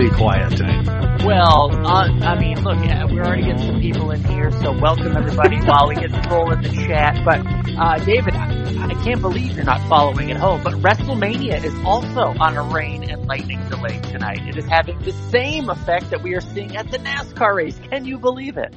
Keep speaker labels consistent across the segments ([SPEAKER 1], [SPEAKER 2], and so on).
[SPEAKER 1] eerily quiet tonight.
[SPEAKER 2] Well, uh, I mean, look, yeah, we're already getting some people in here, so welcome everybody while we get the roll in the chat. But, uh, David, I, I can't believe you're not following at home, but WrestleMania is also on a rain and lightning delay tonight. It is having the same effect that we are seeing at the NASCAR race. Can you believe it?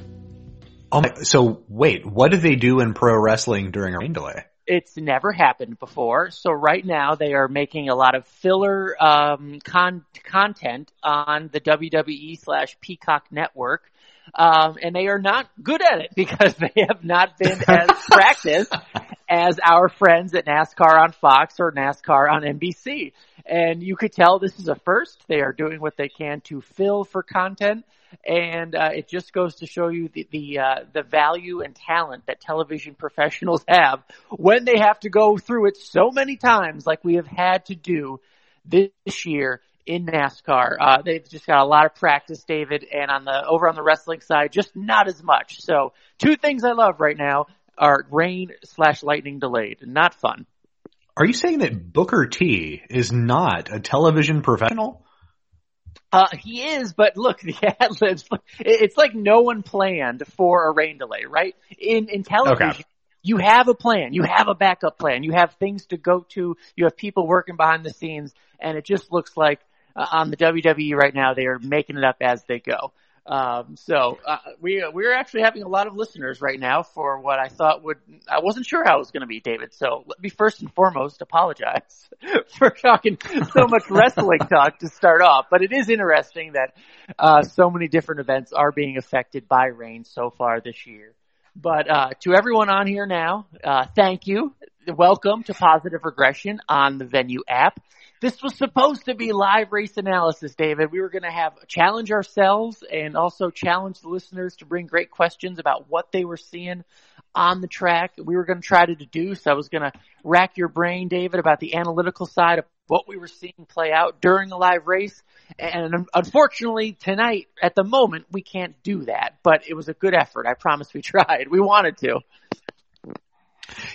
[SPEAKER 1] Oh my, so wait, what do they do in pro wrestling during a rain delay?
[SPEAKER 2] It's never happened before. So right now they are making a lot of filler um, con- content on the WWE slash Peacock network. Um, and they are not good at it because they have not been as practiced as our friends at NASCAR on Fox or NASCAR on NBC. And you could tell this is a first. They are doing what they can to fill for content and uh, it just goes to show you the the, uh, the value and talent that television professionals have when they have to go through it so many times, like we have had to do this year in NASCAR. Uh, they've just got a lot of practice, David, and on the over on the wrestling side, just not as much. So, two things I love right now are rain slash lightning delayed. Not fun.
[SPEAKER 1] Are you saying that Booker T is not a television professional?
[SPEAKER 2] Uh, he is, but look, the ad libs, it's like no one planned for a rain delay, right? In, in television, okay. you have a plan, you have a backup plan, you have things to go to, you have people working behind the scenes, and it just looks like uh, on the WWE right now, they are making it up as they go. Um, so uh, we we're actually having a lot of listeners right now for what I thought would I wasn't sure how it was going to be, David. So let me first and foremost apologize for talking so much wrestling talk to start off. But it is interesting that uh, so many different events are being affected by rain so far this year. But uh, to everyone on here now, uh, thank you. Welcome to Positive Regression on the Venue app. This was supposed to be live race analysis, David. We were going to have challenge ourselves and also challenge the listeners to bring great questions about what they were seeing on the track. We were going to try to deduce. I was going to rack your brain, David, about the analytical side of what we were seeing play out during the live race. And unfortunately, tonight, at the moment, we can't do that. But it was a good effort. I promise we tried. We wanted to.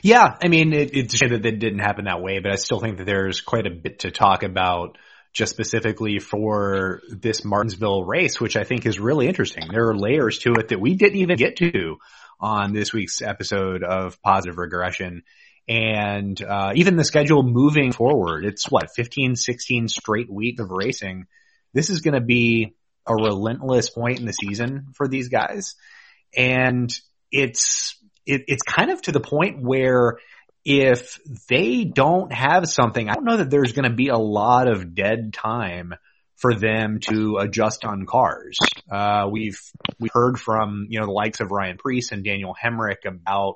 [SPEAKER 1] Yeah, I mean, it, it's a shame that it didn't happen that way, but I still think that there's quite a bit to talk about just specifically for this Martinsville race, which I think is really interesting. There are layers to it that we didn't even get to on this week's episode of Positive Regression. And, uh, even the schedule moving forward, it's what, 15, 16 straight weeks of racing. This is going to be a relentless point in the season for these guys. And it's, it, it's kind of to the point where if they don't have something, I don't know that there's going to be a lot of dead time for them to adjust on cars. Uh, we've, we heard from, you know, the likes of Ryan Preece and Daniel Hemric about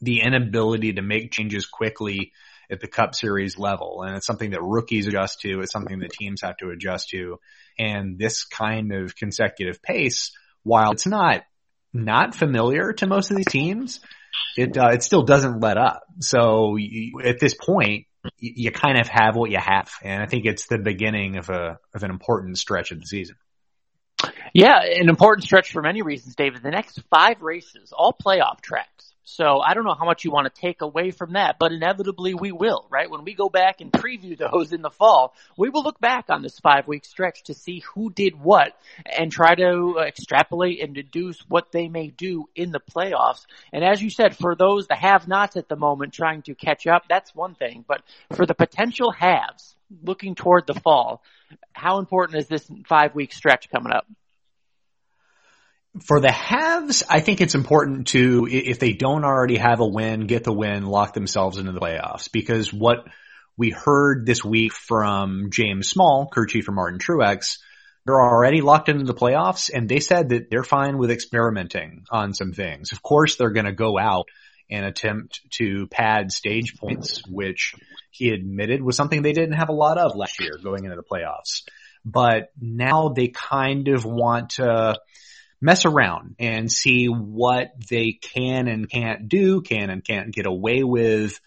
[SPEAKER 1] the inability to make changes quickly at the cup series level. And it's something that rookies adjust to. It's something that teams have to adjust to. And this kind of consecutive pace, while it's not not familiar to most of these teams, it uh, it still doesn't let up. So you, at this point, you, you kind of have what you have, and I think it's the beginning of a of an important stretch of the season.
[SPEAKER 2] Yeah, an important stretch for many reasons, David. The next five races, all playoff tracks. So I don't know how much you want to take away from that, but inevitably we will, right? When we go back and preview those in the fall, we will look back on this five week stretch to see who did what and try to extrapolate and deduce what they may do in the playoffs. And as you said, for those the have nots at the moment trying to catch up, that's one thing, but for the potential haves looking toward the fall, how important is this five week stretch coming up?
[SPEAKER 1] For the haves, I think it's important to, if they don't already have a win, get the win, lock themselves into the playoffs. Because what we heard this week from James Small, crew chief for Martin Truex, they're already locked into the playoffs and they said that they're fine with experimenting on some things. Of course, they're going to go out and attempt to pad stage points, which he admitted was something they didn't have a lot of last year going into the playoffs. But now they kind of want to, mess around and see what they can and can't do, can and can't get away with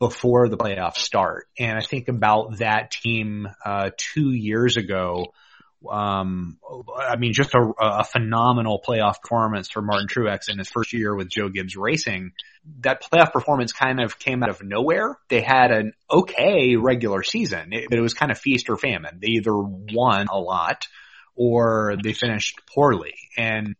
[SPEAKER 1] before the playoffs start. And I think about that team uh, two years ago Um, I mean, just a, a phenomenal playoff performance for Martin Truex in his first year with Joe Gibbs Racing. That playoff performance kind of came out of nowhere. They had an okay regular season, it, but it was kind of feast or famine. They either won a lot or they finished poorly. And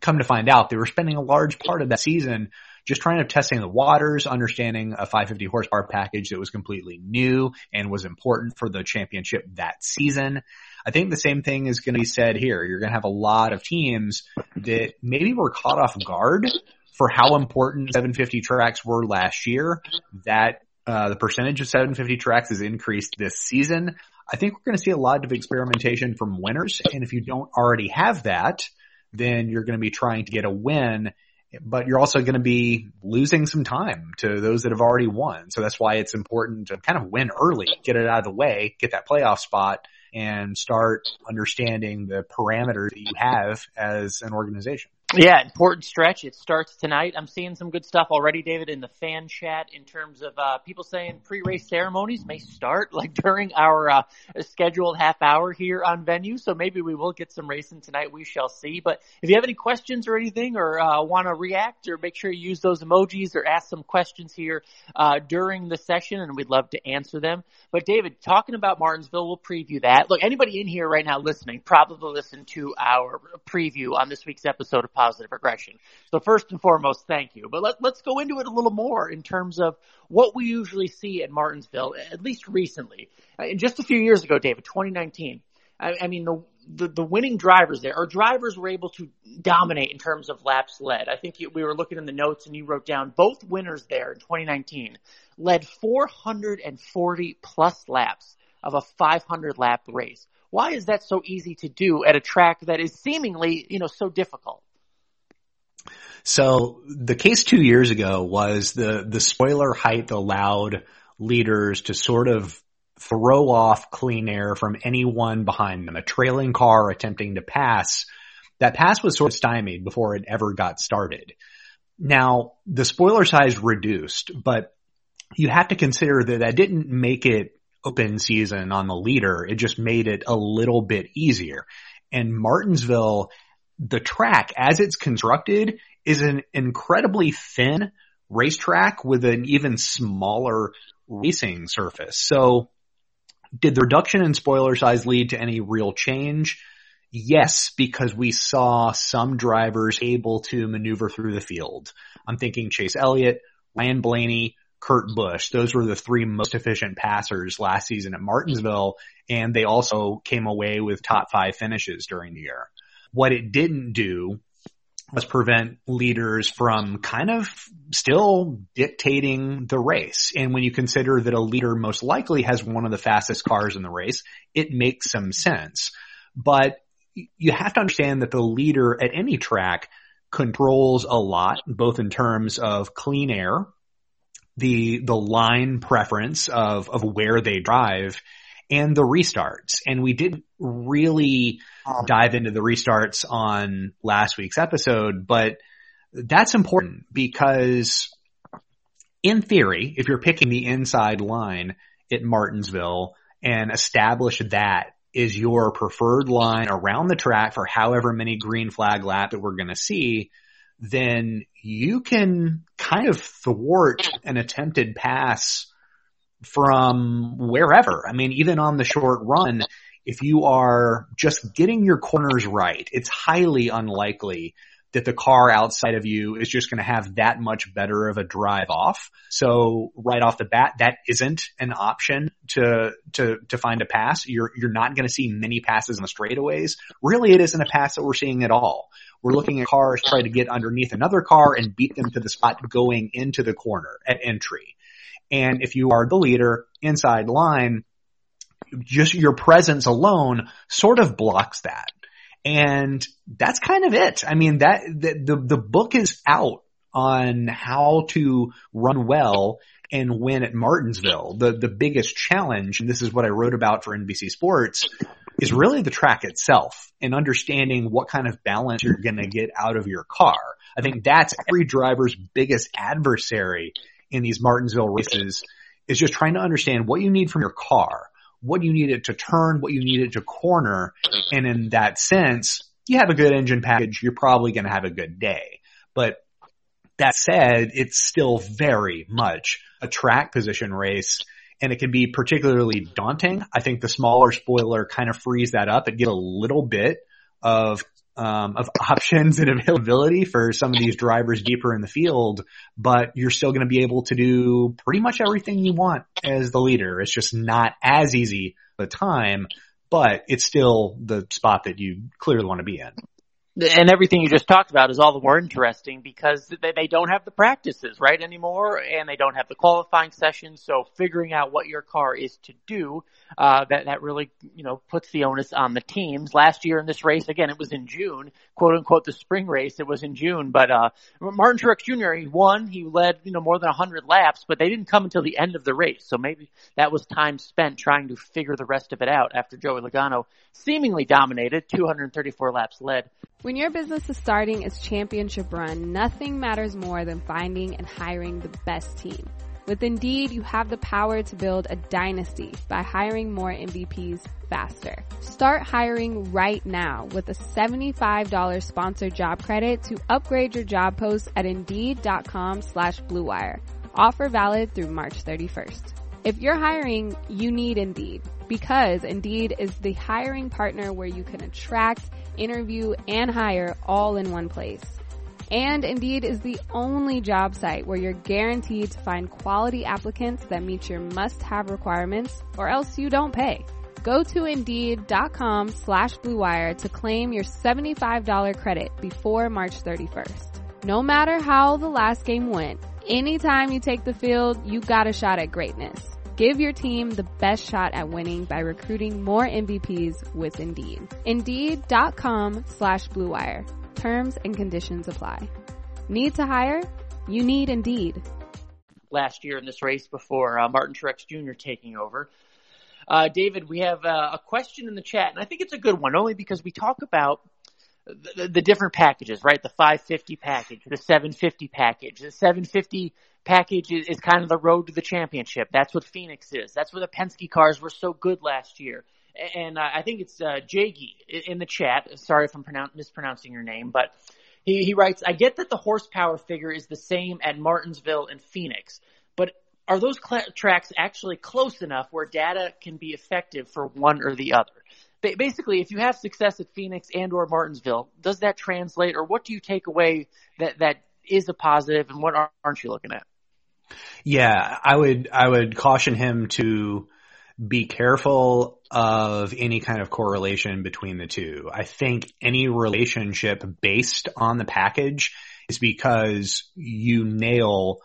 [SPEAKER 1] come to find out, they were spending a large part of that season just trying to testing the waters, understanding a 550 horsepower package that was completely new and was important for the championship that season. I think the same thing is going to be said here. You're going to have a lot of teams that maybe were caught off guard for how important 750 tracks were last year. That uh, the percentage of 750 tracks has increased this season. I think we're going to see a lot of experimentation from winners. And if you don't already have that, then you're going to be trying to get a win, but you're also going to be losing some time to those that have already won. So that's why it's important to kind of win early, get it out of the way, get that playoff spot and start understanding the parameters that you have as an organization.
[SPEAKER 2] Yeah, important stretch. It starts tonight. I'm seeing some good stuff already, David, in the fan chat in terms of uh, people saying pre-race ceremonies may start like during our uh, scheduled half hour here on venue. So maybe we will get some racing tonight. We shall see. But if you have any questions or anything, or uh, want to react, or make sure you use those emojis or ask some questions here uh, during the session, and we'd love to answer them. But David, talking about Martinsville, we'll preview that. Look, anybody in here right now listening probably listened to our preview on this week's episode of positive regression. So first and foremost, thank you. But let, let's go into it a little more in terms of what we usually see at Martinsville, at least recently. Uh, just a few years ago, David, 2019. I, I mean, the, the, the winning drivers there, our drivers were able to dominate in terms of laps led. I think you, we were looking in the notes and you wrote down both winners there in 2019 led 440 plus laps of a 500 lap race. Why is that so easy to do at a track that is seemingly, you know, so difficult?
[SPEAKER 1] So the case two years ago was the, the spoiler height allowed leaders to sort of throw off clean air from anyone behind them, a trailing car attempting to pass. That pass was sort of stymied before it ever got started. Now the spoiler size reduced, but you have to consider that that didn't make it open season on the leader. It just made it a little bit easier. And Martinsville, the track as it's constructed is an incredibly thin racetrack with an even smaller racing surface. So did the reduction in spoiler size lead to any real change? Yes, because we saw some drivers able to maneuver through the field. I'm thinking Chase Elliott, Ryan Blaney, Kurt Busch. Those were the three most efficient passers last season at Martinsville, and they also came away with top five finishes during the year. What it didn't do was prevent leaders from kind of still dictating the race. And when you consider that a leader most likely has one of the fastest cars in the race, it makes some sense. But you have to understand that the leader at any track controls a lot, both in terms of clean air, the, the line preference of, of where they drive and the restarts. And we didn't really um, dive into the restarts on last week's episode, but that's important because in theory, if you're picking the inside line at Martinsville and establish that is your preferred line around the track for however many green flag lap that we're going to see, then you can kind of thwart an attempted pass from wherever. I mean, even on the short run, if you are just getting your corners right, it's highly unlikely that the car outside of you is just going to have that much better of a drive off. So right off the bat, that isn't an option to, to, to find a pass. You're, you're not going to see many passes in the straightaways. Really, it isn't a pass that we're seeing at all. We're looking at cars trying to get underneath another car and beat them to the spot going into the corner at entry. And if you are the leader inside line, just your presence alone sort of blocks that. And that's kind of it. I mean, that, the, the, the book is out on how to run well and win at Martinsville. The, the biggest challenge, and this is what I wrote about for NBC Sports, is really the track itself and understanding what kind of balance you're going to get out of your car. I think that's every driver's biggest adversary in these Martinsville races is just trying to understand what you need from your car. what you need it to turn, what you need it to corner. And in that sense, you have a good engine package, you're probably going to have a good day. But that said, it's still very much a track position race and it can be particularly daunting. I think the smaller spoiler kind of frees that up. It gives a little bit of um, of options and availability for some of these drivers deeper in the field, but you're still going to be able to do pretty much everything you want as the leader. It's just not as easy the time, but it's still the spot that you clearly want to be in
[SPEAKER 2] and everything you just talked about is all the more interesting because they, they don't have the practices right anymore and they don't have the qualifying sessions. So figuring out what your car is to do uh, that that really you know puts the onus on the teams. Last year in this race again it was in june quote unquote the spring race it was in june. But uh martin truex jr he won he led you know more than 100 laps but they didn't come until the end of the race. So maybe that was time spent trying to figure the rest of it out after joey logano seemingly dominated 234 laps led
[SPEAKER 3] when your business is starting its championship run, nothing matters more than finding and hiring the best team. With Indeed, you have the power to build a dynasty by hiring more MVPs faster. Start hiring right now with a $75 sponsored job credit to upgrade your job post at Indeed.com slash BlueWire. Offer valid through March 31st. If you're hiring, you need Indeed because Indeed is the hiring partner where you can attract interview, and hire all in one place. And Indeed is the only job site where you're guaranteed to find quality applicants that meet your must-have requirements or else you don't pay. Go to Indeed.com slash BlueWire to claim your $75 credit before March 31st. No matter how the last game went, anytime you take the field, you got a shot at greatness. Give your team the best shot at winning by recruiting more MVPs with Indeed. Indeed.com slash Blue Wire. Terms and conditions apply. Need to hire? You need Indeed.
[SPEAKER 2] Last year in this race before uh, Martin Truex Jr. taking over. Uh, David, we have uh, a question in the chat, and I think it's a good one, only because we talk about the, the, different packages, right? The 550 package, the 750 package. The 750 package is, is kind of the road to the championship. That's what Phoenix is. That's where the Penske cars were so good last year. And uh, I think it's uh, Jaggy in the chat. Sorry if I'm pronoun- mispronouncing your name, but he, he writes, I get that the horsepower figure is the same at Martinsville and Phoenix, but are those cl- tracks actually close enough where data can be effective for one or the other? basically, if you have success at Phoenix and or Martinsville, does that translate, or what do you take away that that is a positive, and what aren't you looking at?
[SPEAKER 1] Yeah, I would I would caution him to be careful of any kind of correlation between the two. I think any relationship based on the package is because you nail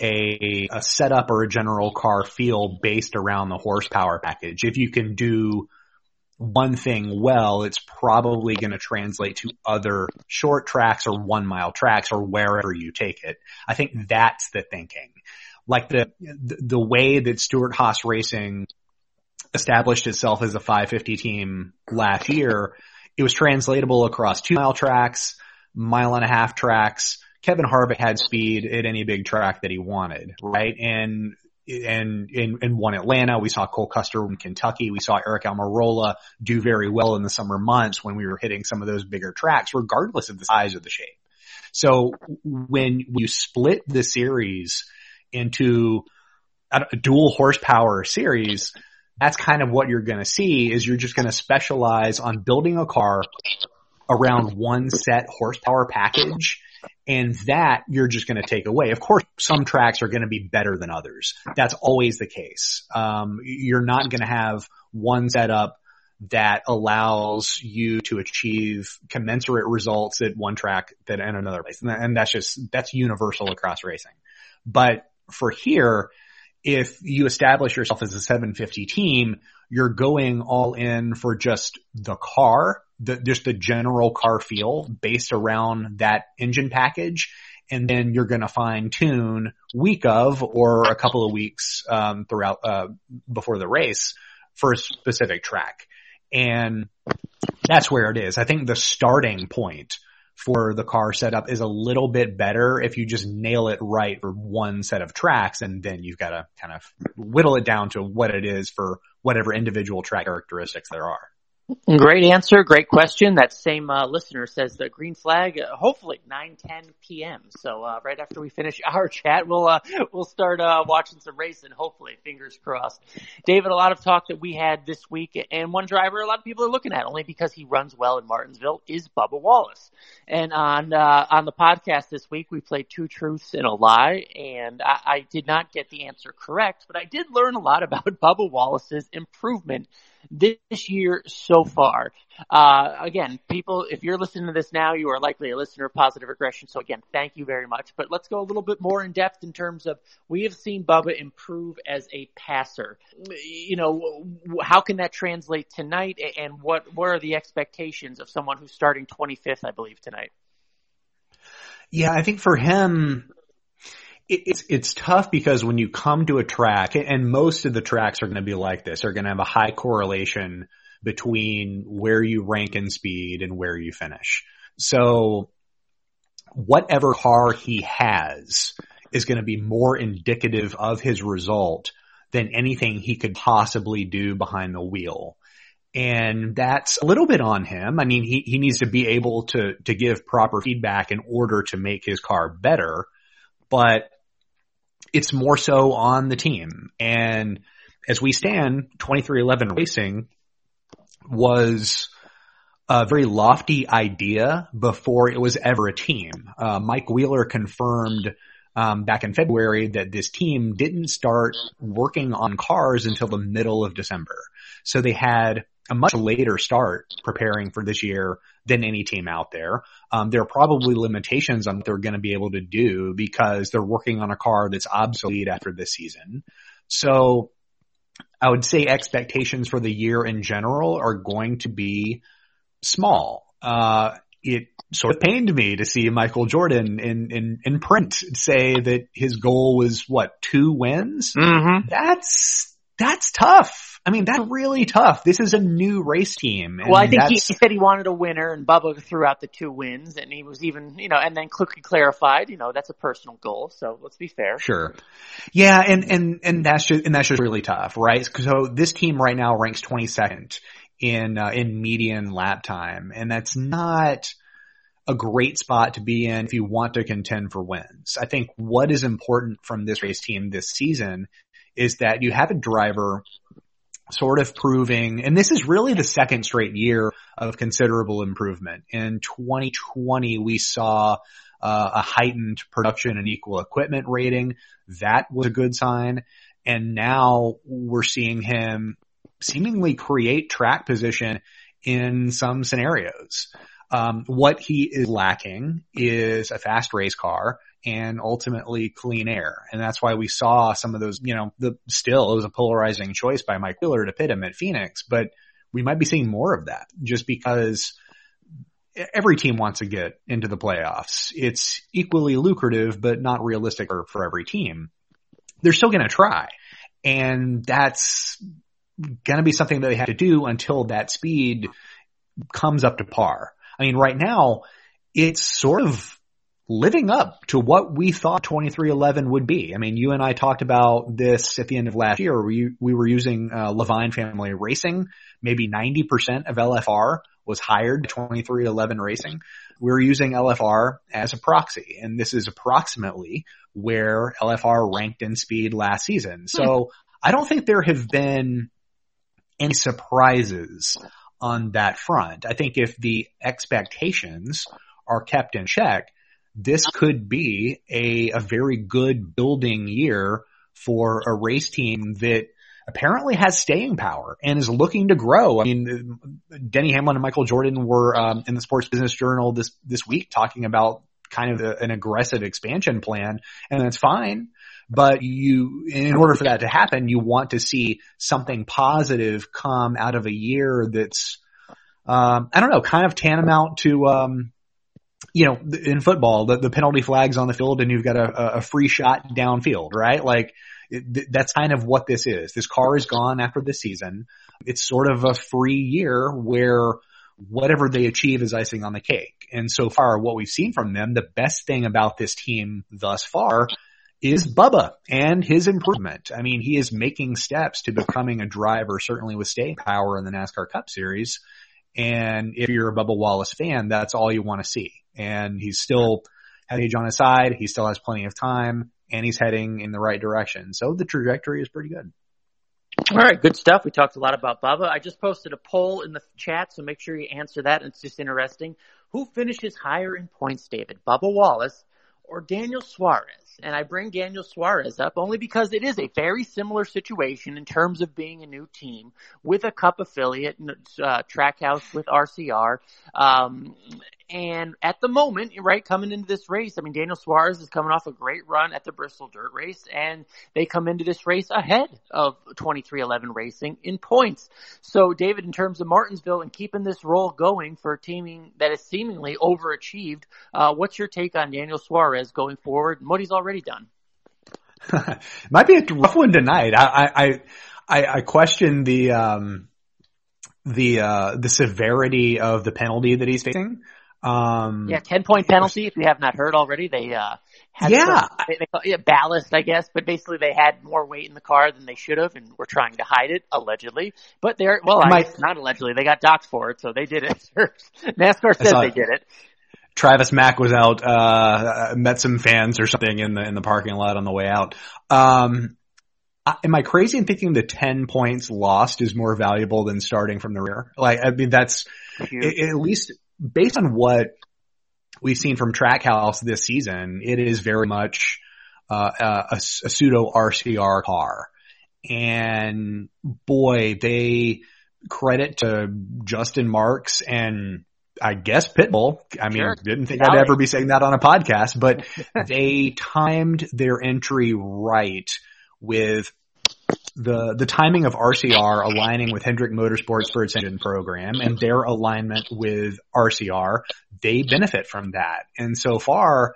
[SPEAKER 1] a, a setup or a general car feel based around the horsepower package. If you can do one thing well, it's probably going to translate to other short tracks or one mile tracks or wherever you take it. I think that's the thinking. Like the, the way that Stewart-Haas Racing established itself as a 550 team last year, it was translatable across two mile tracks, mile and a half tracks. Kevin Harvick had speed at any big track that he wanted, right? And and in, in one Atlanta, we saw Cole Custer in Kentucky. We saw Eric Almirola do very well in the summer months when we were hitting some of those bigger tracks, regardless of the size or the shape. So when you split the series into a dual horsepower series, that's kind of what you're going to see is you're just going to specialize on building a car around one set horsepower package and that you're just going to take away. Of course, some tracks are going to be better than others. That's always the case. Um, you're not going to have one setup that allows you to achieve commensurate results at one track that in another place. And that's just, that's universal across racing. But for here, if you establish yourself as a 750 team, you're going all in for just the car the, just the general car feel based around that engine package. And then you're going to fine tune week of or a couple of weeks, um, throughout, uh, before the race for a specific track. And that's where it is. I think the starting point for the car setup is a little bit better if you just nail it right for one set of tracks and then you've got to kind of whittle it down to what it is for whatever individual track characteristics there are.
[SPEAKER 2] Great answer. Great question. That same uh, listener says the green flag, uh, hopefully 9, 10 p.m. So, uh, right after we finish our chat, we'll, uh, we'll start, uh, watching some racing, hopefully. Fingers crossed. David, a lot of talk that we had this week and one driver a lot of people are looking at only because he runs well in Martinsville is Bubba Wallace. And on, uh, on the podcast this week, we played two truths and a lie and I, I did not get the answer correct, but I did learn a lot about Bubba Wallace's improvement this year so far. Uh, again, people, if you're listening to this now, you are likely a listener of positive regression. So again, thank you very much. But let's go a little bit more in depth in terms of we have seen Bubba improve as a passer. You know, how can that translate tonight and what, what are the expectations of someone who's starting 25th, I believe, tonight?
[SPEAKER 1] Yeah, I think for him, it's it's tough because when you come to a track, and most of the tracks are going to be like this, are going to have a high correlation between where you rank in speed and where you finish. So whatever car he has is going to be more indicative of his result than anything he could possibly do behind the wheel. And that's a little bit on him. I mean, he, he needs to be able to, to give proper feedback in order to make his car better. But it's more so on the team. And as we stand, 23XI Racing was a very lofty idea before it was ever a team. Uh, Mike Wheeler confirmed um, back in February that this team didn't start working on cars until the middle of December. So they had a much later start preparing for this year than any team out there. Um, there are probably limitations on what they're going to be able to do because they're working on a car that's obsolete after this season. So I would say expectations for the year in general are going to be small. Uh, it sort of pained me to see Michael Jordan in, in, in print say that his goal was what, two wins?
[SPEAKER 2] Mm-hmm.
[SPEAKER 1] That's, that's tough. I mean, that's really tough. This is a new race team.
[SPEAKER 2] well, I think he, he, said he wanted a winner, and Bubba threw out the two wins, and he was even, you know, and then quickly clarified, you know, that's a personal goal. So let's be fair.
[SPEAKER 1] Sure. Yeah, and and and that's just and that's just really tough, right? So this team right now ranks 22nd in uh, in median lap time, and that's not a great spot to be in if you want to contend for wins. I think what is important from this race team this season is that you have a driver sort of proving, and this is really the second straight year of considerable improvement. In 2020, we saw uh, a heightened production and equal equipment rating. That was a good sign. And now we're seeing him seemingly create track position in some scenarios. Um, what he is lacking is a fast race car and ultimately clean air. And that's why we saw some of those, you know, the still it was a polarizing choice by Mike Wheeler to pit him at Phoenix, but we might be seeing more of that just because every team wants to get into the playoffs. It's equally lucrative, but not realistic for, for every team. They're still going to try. And that's going to be something that they have to do until that speed comes up to par. I mean, right now, it's sort of living up to what we thought 23XI would be. I mean, you and I talked about this at the end of last year. We, we were using uh, Leavine Family Racing. Maybe 90% of LFR was hired to 23XI Racing. We were using LFR as a proxy, and this is approximately where LFR ranked in speed last season. So hmm. I don't think there have been any surprises on that front. I think if the expectations are kept in check, this could be a, a very good building year for a race team that apparently has staying power and is looking to grow. I mean, Denny Hamlin and Michael Jordan were um, in the Sports Business Journal this this week talking about kind of a, an aggressive expansion plan, and that's fine. But you, in order for that to happen, you want to see something positive come out of a year that's, um, I don't know, kind of tantamount to, um, you know, in football, the, the penalty flag's on the field and you've got a, a free shot downfield, right? Like it, that's kind of what this is. This car is gone after the season. It's sort of a free year where whatever they achieve is icing on the cake. And so far, what we've seen from them, the best thing about this team thus far is Bubba and his improvement. I mean, he is making steps to becoming a driver, certainly with staying power in the NASCAR Cup Series. And if you're a Bubba Wallace fan, that's all you want to see. And he's still has age on his side. He still has plenty of time and he's heading in the right direction. So the trajectory is pretty good.
[SPEAKER 2] All right, good stuff. We talked a lot about Bubba. I just posted a poll in the chat, so make sure you answer that. It's just interesting. Who finishes higher in points, David? Bubba Wallace or Daniel Suarez? And I bring Daniel Suarez up only because it is a very similar situation in terms of being a new team with a cup affiliate, uh, Trackhouse with RCR. Um, and at the moment, right, coming into this race, I mean, Daniel Suarez is coming off a great run at the Bristol Dirt Race, and they come into this race ahead of 23XI Racing in points. So, David, in terms of Martinsville and keeping this roll going for a teaming that is seemingly overachieved, uh, what's your take on Daniel Suarez going forward and what he's already done?
[SPEAKER 1] Might be a rough one tonight. I, I, I, I question the, um, the, uh, the severity of the penalty that he's facing. Um,
[SPEAKER 2] yeah, 10 point penalty if you have not heard already. They, uh, had
[SPEAKER 1] yeah.
[SPEAKER 2] Some, they, they ballast, I guess, but basically they had more weight in the car than they should have and were trying to hide it, allegedly. But they're, well, I, not allegedly, they got docked for it, so they did it. NASCAR said they did it.
[SPEAKER 1] Travis Mack was out, uh, met some fans or something in the, in the parking lot on the way out. Um, am I crazy in thinking the 10 points lost is more valuable than starting from the rear? Like, I mean, that's, at least based on what we've seen from Trackhouse this season, it is very much uh, a, a, pseudo RCR car. And boy, they credit to Justin Marks and I guess Pitbull. I mean, sure. didn't think I'd ever be saying that on a podcast, but they timed their entry right with the the timing of RCR aligning with Hendrick Motorsports for its engine program and their alignment with RCR, they benefit from that. And so far,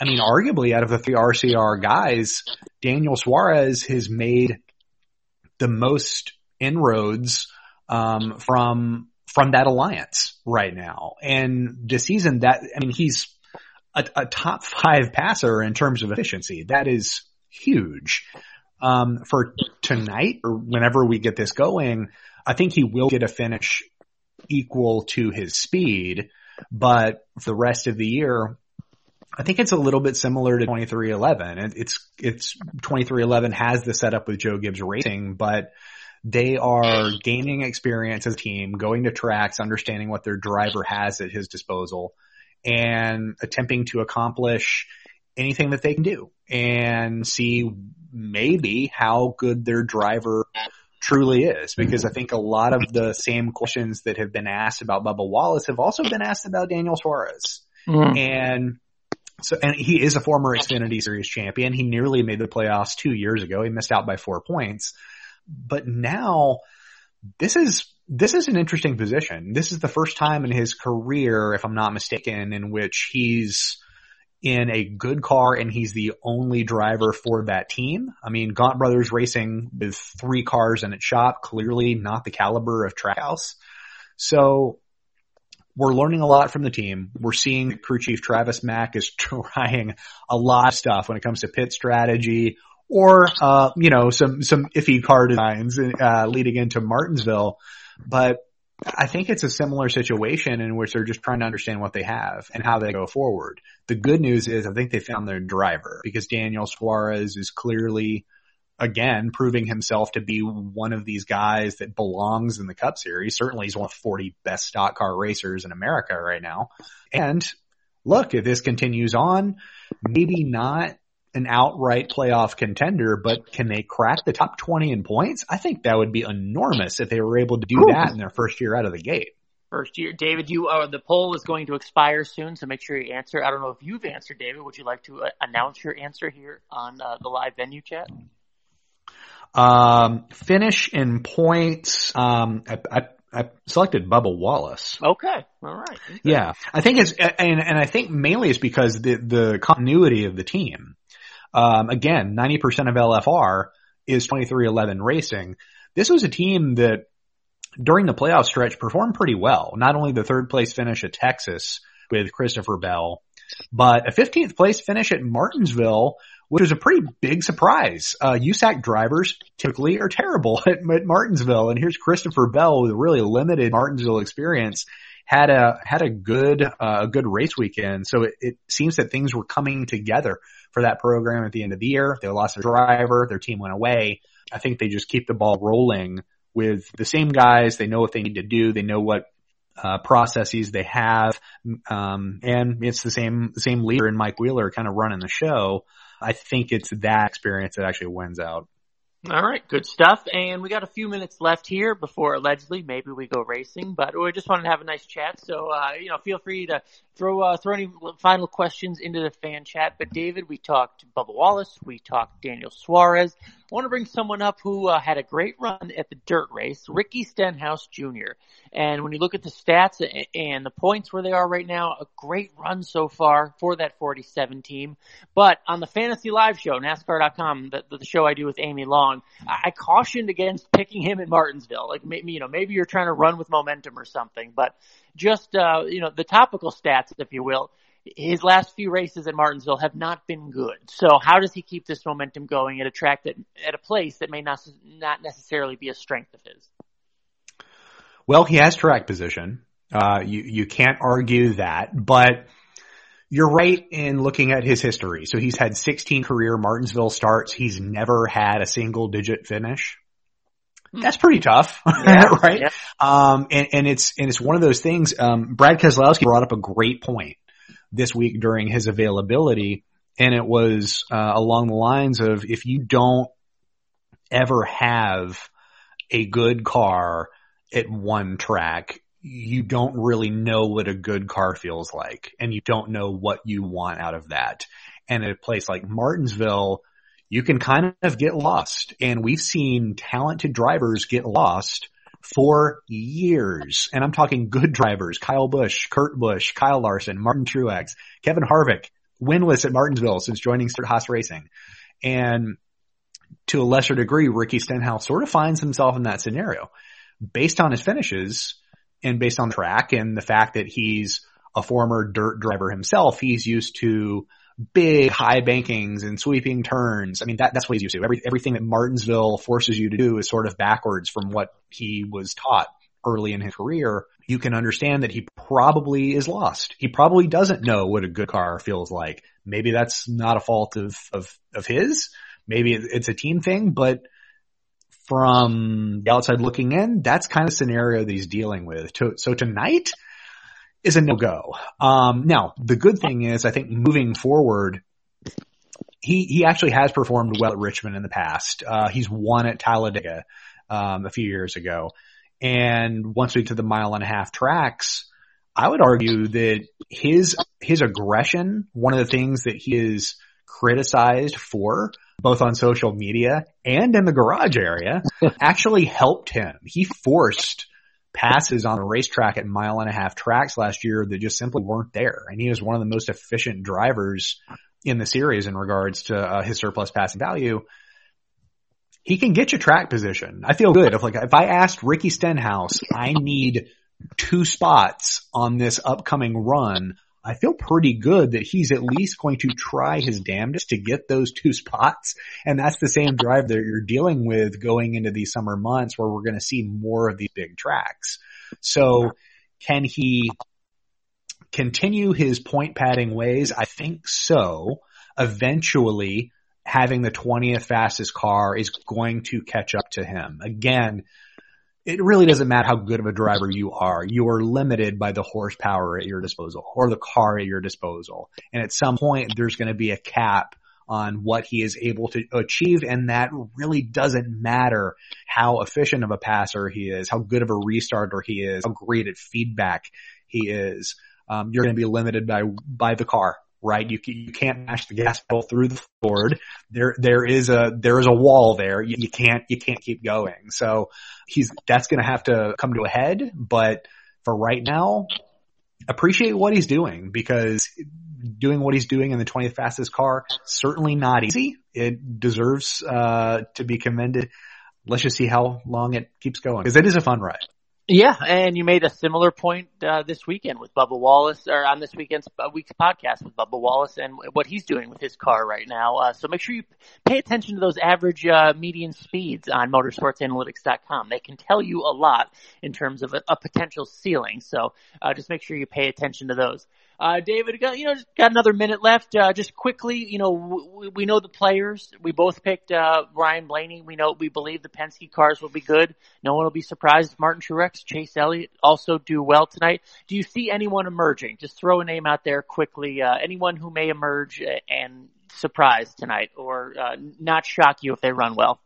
[SPEAKER 1] I mean, arguably out of the three RCR guys, Daniel Suarez has made the most inroads um, from from that alliance right now. And this season, that I mean, he's a, a top five passer in terms of efficiency. That is huge um, for tonight or whenever we get this going, I think he will get a finish equal to his speed, but for the rest of the year, I think it's a little bit similar to 23XI. It's, it's 23XI has the setup with Joe Gibbs Racing, but they are gaining experience as a team, going to tracks, understanding what their driver has at his disposal and attempting to accomplish anything that they can do and see maybe how good their driver truly is because I think a lot of the same questions that have been asked about Bubba Wallace have also been asked about Daniel Suarez. Mm. And so, and he is a former Xfinity Series champion. He nearly made the playoffs two years ago. He missed out by four points, but now this is, this is an interesting position. This is the first time in his career, if I'm not mistaken, in which he's in a good car and he's the only driver for that team. I mean, Gaunt Brothers Racing with three cars in its shop, clearly not the caliber of Trackhouse. So we're learning a lot from the team. We're seeing crew chief Travis Mack is trying a lot of stuff when it comes to pit strategy or, uh, you know, some, some iffy car designs, uh, leading into Martinsville. But I think it's a similar situation in which they're just trying to understand what they have and how they go forward. The good news is I think they found their driver because Daniel Suarez is clearly again proving himself to be one of these guys that belongs in the cup series. Certainly he's one of 40 best stock car racers in America right now. And look, if this continues on, maybe not an outright playoff contender, but can they crack the top 20 in points? I think that would be enormous if they were able to do that in their first year out of the gate.
[SPEAKER 2] First year, David. You uh, the poll is going to expire soon, so make sure you answer. I don't know if you've answered, David. Would you like to uh, announce your answer here on uh, the live venue chat?
[SPEAKER 1] Um, finish in points. Um, I, I, I selected Bubba Wallace.
[SPEAKER 2] Okay, all right.
[SPEAKER 1] Okay. Yeah, I think it's and and I think mainly it's because the the continuity of the team. Um, again, 90% of LFR is 23XI Racing. This was a team that during the playoff stretch performed pretty well. Not only the third place finish at Texas with Christopher Bell, but a 15th place finish at Martinsville, which was a pretty big surprise. Uh, USAC drivers typically are terrible at, at Martinsville. And here's Christopher Bell with really limited Martinsville experience had a, had a good, uh, a good race weekend. So it, it seems that things were coming together for that program at the end of the year. They lost their driver. Their team went away. I think they just keep the ball rolling with the same guys. They know what they need to do. They know what uh, processes they have, um, and it's the same same leader in Mike Wheeler kind of running the show. I think it's that experience that actually wins out.
[SPEAKER 2] All right, good stuff. And we got a few minutes left here before allegedly maybe we go racing, but we just wanted to have a nice chat. So, uh, you know, feel free to throw, uh, throw any final questions into the fan chat. But David, we talked Bubba Wallace, we talked Daniel Suarez. I want to bring someone up who uh, had a great run at the dirt race, Ricky Stenhouse Jr. And when you look at the stats and the points where they are right now, a great run so far for that 47 team. But on the Fantasy Live show, NASCAR.com, the, the show I do with Amy Long, I cautioned against picking him in Martinsville. Like maybe, you know, maybe you're trying to run with momentum or something, but just, uh, you know, the topical stats, if you will, his last few races at Martinsville have not been good. So how does he keep this momentum going at a track that, at a place that may not, not necessarily be a strength of his?
[SPEAKER 1] Well, he has track position. Uh, you, you can't argue that, but you're right in looking at his history. So he's had 16 career Martinsville starts. He's never had a single digit finish. Hmm. That's pretty tough, yeah, right? Yeah. Um, and, and it's, and it's one of those things, um, Brad Keselowski brought up a great point this week during his availability. And it was, uh, along the lines of if you don't ever have a good car at one track, you don't really know what a good car feels like and you don't know what you want out of that. And at a place like Martinsville, you can kind of get lost and we've seen talented drivers get lost for years. And I'm talking good drivers, Kyle Busch, Kurt Busch, Kyle Larson, Martin Truex, Kevin Harvick, winless at Martinsville since joining Stewart-Haas Racing. And to a lesser degree, Ricky Stenhouse sort of finds himself in that scenario based on his finishes and based on the track and the fact that he's a former dirt driver himself, he's used to big high bankings and sweeping turns. I mean, that, that's what he's used to. Every, everything that Martinsville forces you to do is sort of backwards from what he was taught early in his career. You can understand that he probably is lost. He probably doesn't know what a good car feels like. Maybe that's not a fault of, of, of his. Maybe it's a team thing, but from the outside looking in, that's kind of scenario that he's dealing with. So tonight is a no-go. Um, now the good thing is I think moving forward, he, he actually has performed well at Richmond in the past. Uh, he's won at Talladega, um, a few years ago. And once we get to the mile and a half tracks, I would argue that his, his aggression, one of the things that he is criticized for both on social media and in the garage area actually helped him. He forced passes on a racetrack at mile and a half tracks last year that just simply weren't there. And he was one of the most efficient drivers in the series in regards to uh, his surplus passing value. He can get you track position. I feel good. If like, if I asked Ricky Stenhouse, I need two spots on this upcoming run, I feel pretty good that he's at least going to try his damnedest to get those two spots. And that's the same drive that you're dealing with going into these summer months where we're going to see more of these big tracks. So can he continue his point padding ways? I think so. Eventually having the 20th fastest car is going to catch up to him. Again, it really doesn't matter how good of a driver you are. You are limited by the horsepower at your disposal or the car at your disposal. And at some point there's going to be a cap on what he is able to achieve. And that really doesn't matter how efficient of a passer he is, how good of a restarter he is, how great at feedback he is. Um, you're going to be limited by, by the car right? You you can't mash the gas pedal through the Ford. There there is a there is a wall there. You, you can't you can't keep going. So he's that's going to have to come to a head. But for right now, appreciate what he's doing because doing what he's doing in the 20th fastest car certainly not easy. It deserves uh, to be commended. Let's just see how long it keeps going because it is a fun ride.
[SPEAKER 2] Yeah, and you made a similar point uh, this weekend with Bubba Wallace, or on this weekend's uh, week's podcast with Bubba Wallace and what he's doing with his car right now. Uh, so make sure you pay attention to those average uh, median speeds on motorsportsanalytics.com. They can tell you a lot in terms of a, a potential ceiling. So uh, just make sure you pay attention to those. Uh, David, you know, got another minute left. Uh, just quickly, you know, we, we know the players. We both picked, uh, Ryan Blaney. We know, we believe the Penske cars will be good. No one will be surprised Martin Truex, Chase Elliott also do well tonight. Do you see anyone emerging? Just throw a name out there quickly. Uh, anyone who may emerge and surprise tonight or, uh, not shock you if they run well?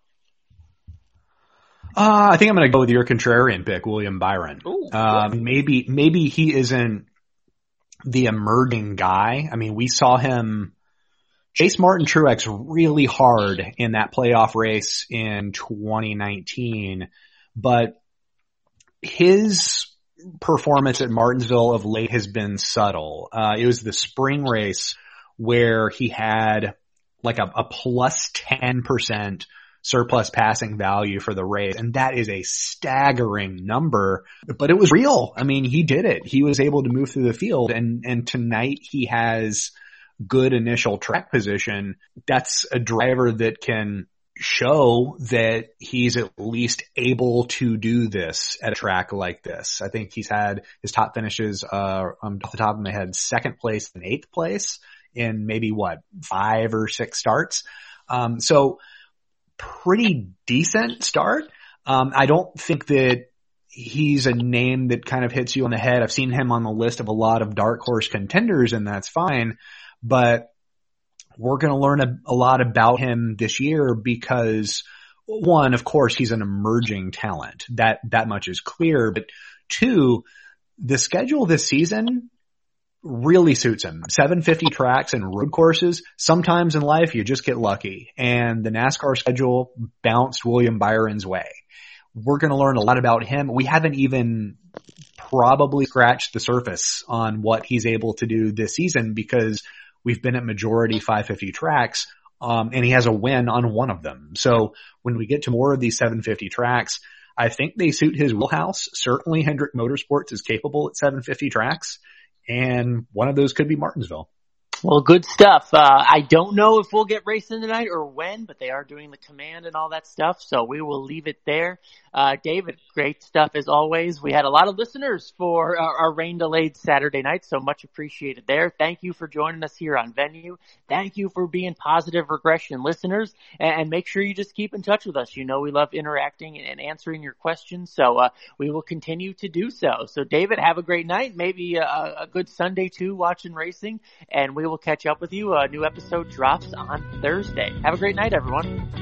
[SPEAKER 1] Uh, I think I'm going to go with your contrarian pick, William Byron. Ooh, uh, maybe, maybe he isn't the emerging guy. I mean, we saw him chase Martin Truex really hard in that playoff race in 2019, but his performance at Martinsville of late has been subtle. Uh, it was the spring race where he had like a, a plus 10% surplus passing value for the race. And that is a staggering number, but it was real. I mean, he did it. He was able to move through the field and, and tonight he has good initial track position. That's a driver that can show that he's at least able to do this at a track like this. I think he's had his top finishes, uh, um, off the top of my head, second place and eighth place in maybe what, five or six starts. Um, so pretty decent start. Um, I don't think that he's a name that kind of hits you on the head. I've seen him on the list of a lot of dark horse contenders and that's fine, but we're going to learn a, a, lot about him this year because one, of course, he's an emerging talent. That, that much is clear, but two, the schedule this season really suits him. 750 tracks and road courses. Sometimes in life you just get lucky and the NASCAR schedule bounced William Byron's way. We're going to learn a lot about him. We haven't even probably scratched the surface on what he's able to do this season because we've been at majority 550 tracks. Um, and he has a win on one of them. So when we get to more of these 750 tracks, I think they suit his wheelhouse. Certainly Hendrick Motorsports is capable at 750 tracks and one of those could be Martinsville.
[SPEAKER 2] Well, good stuff. Uh, I don't know if we'll get racing tonight or when, but they are doing the command and all that stuff, so we will leave it there. Uh, David, great stuff as always. We had a lot of listeners for our, our, rain delayed Saturday night, so much appreciated there. Thank you for joining us here on Venue. Thank you for being positive regression listeners, and, and make sure you just keep in touch with us. You know we love interacting and, answering your questions, so uh, we will continue to do so. So, David, have a great night. Maybe a, a good Sunday too, watching racing, and we will catch up with you. A new episode drops on Thursday. Have a great night, everyone.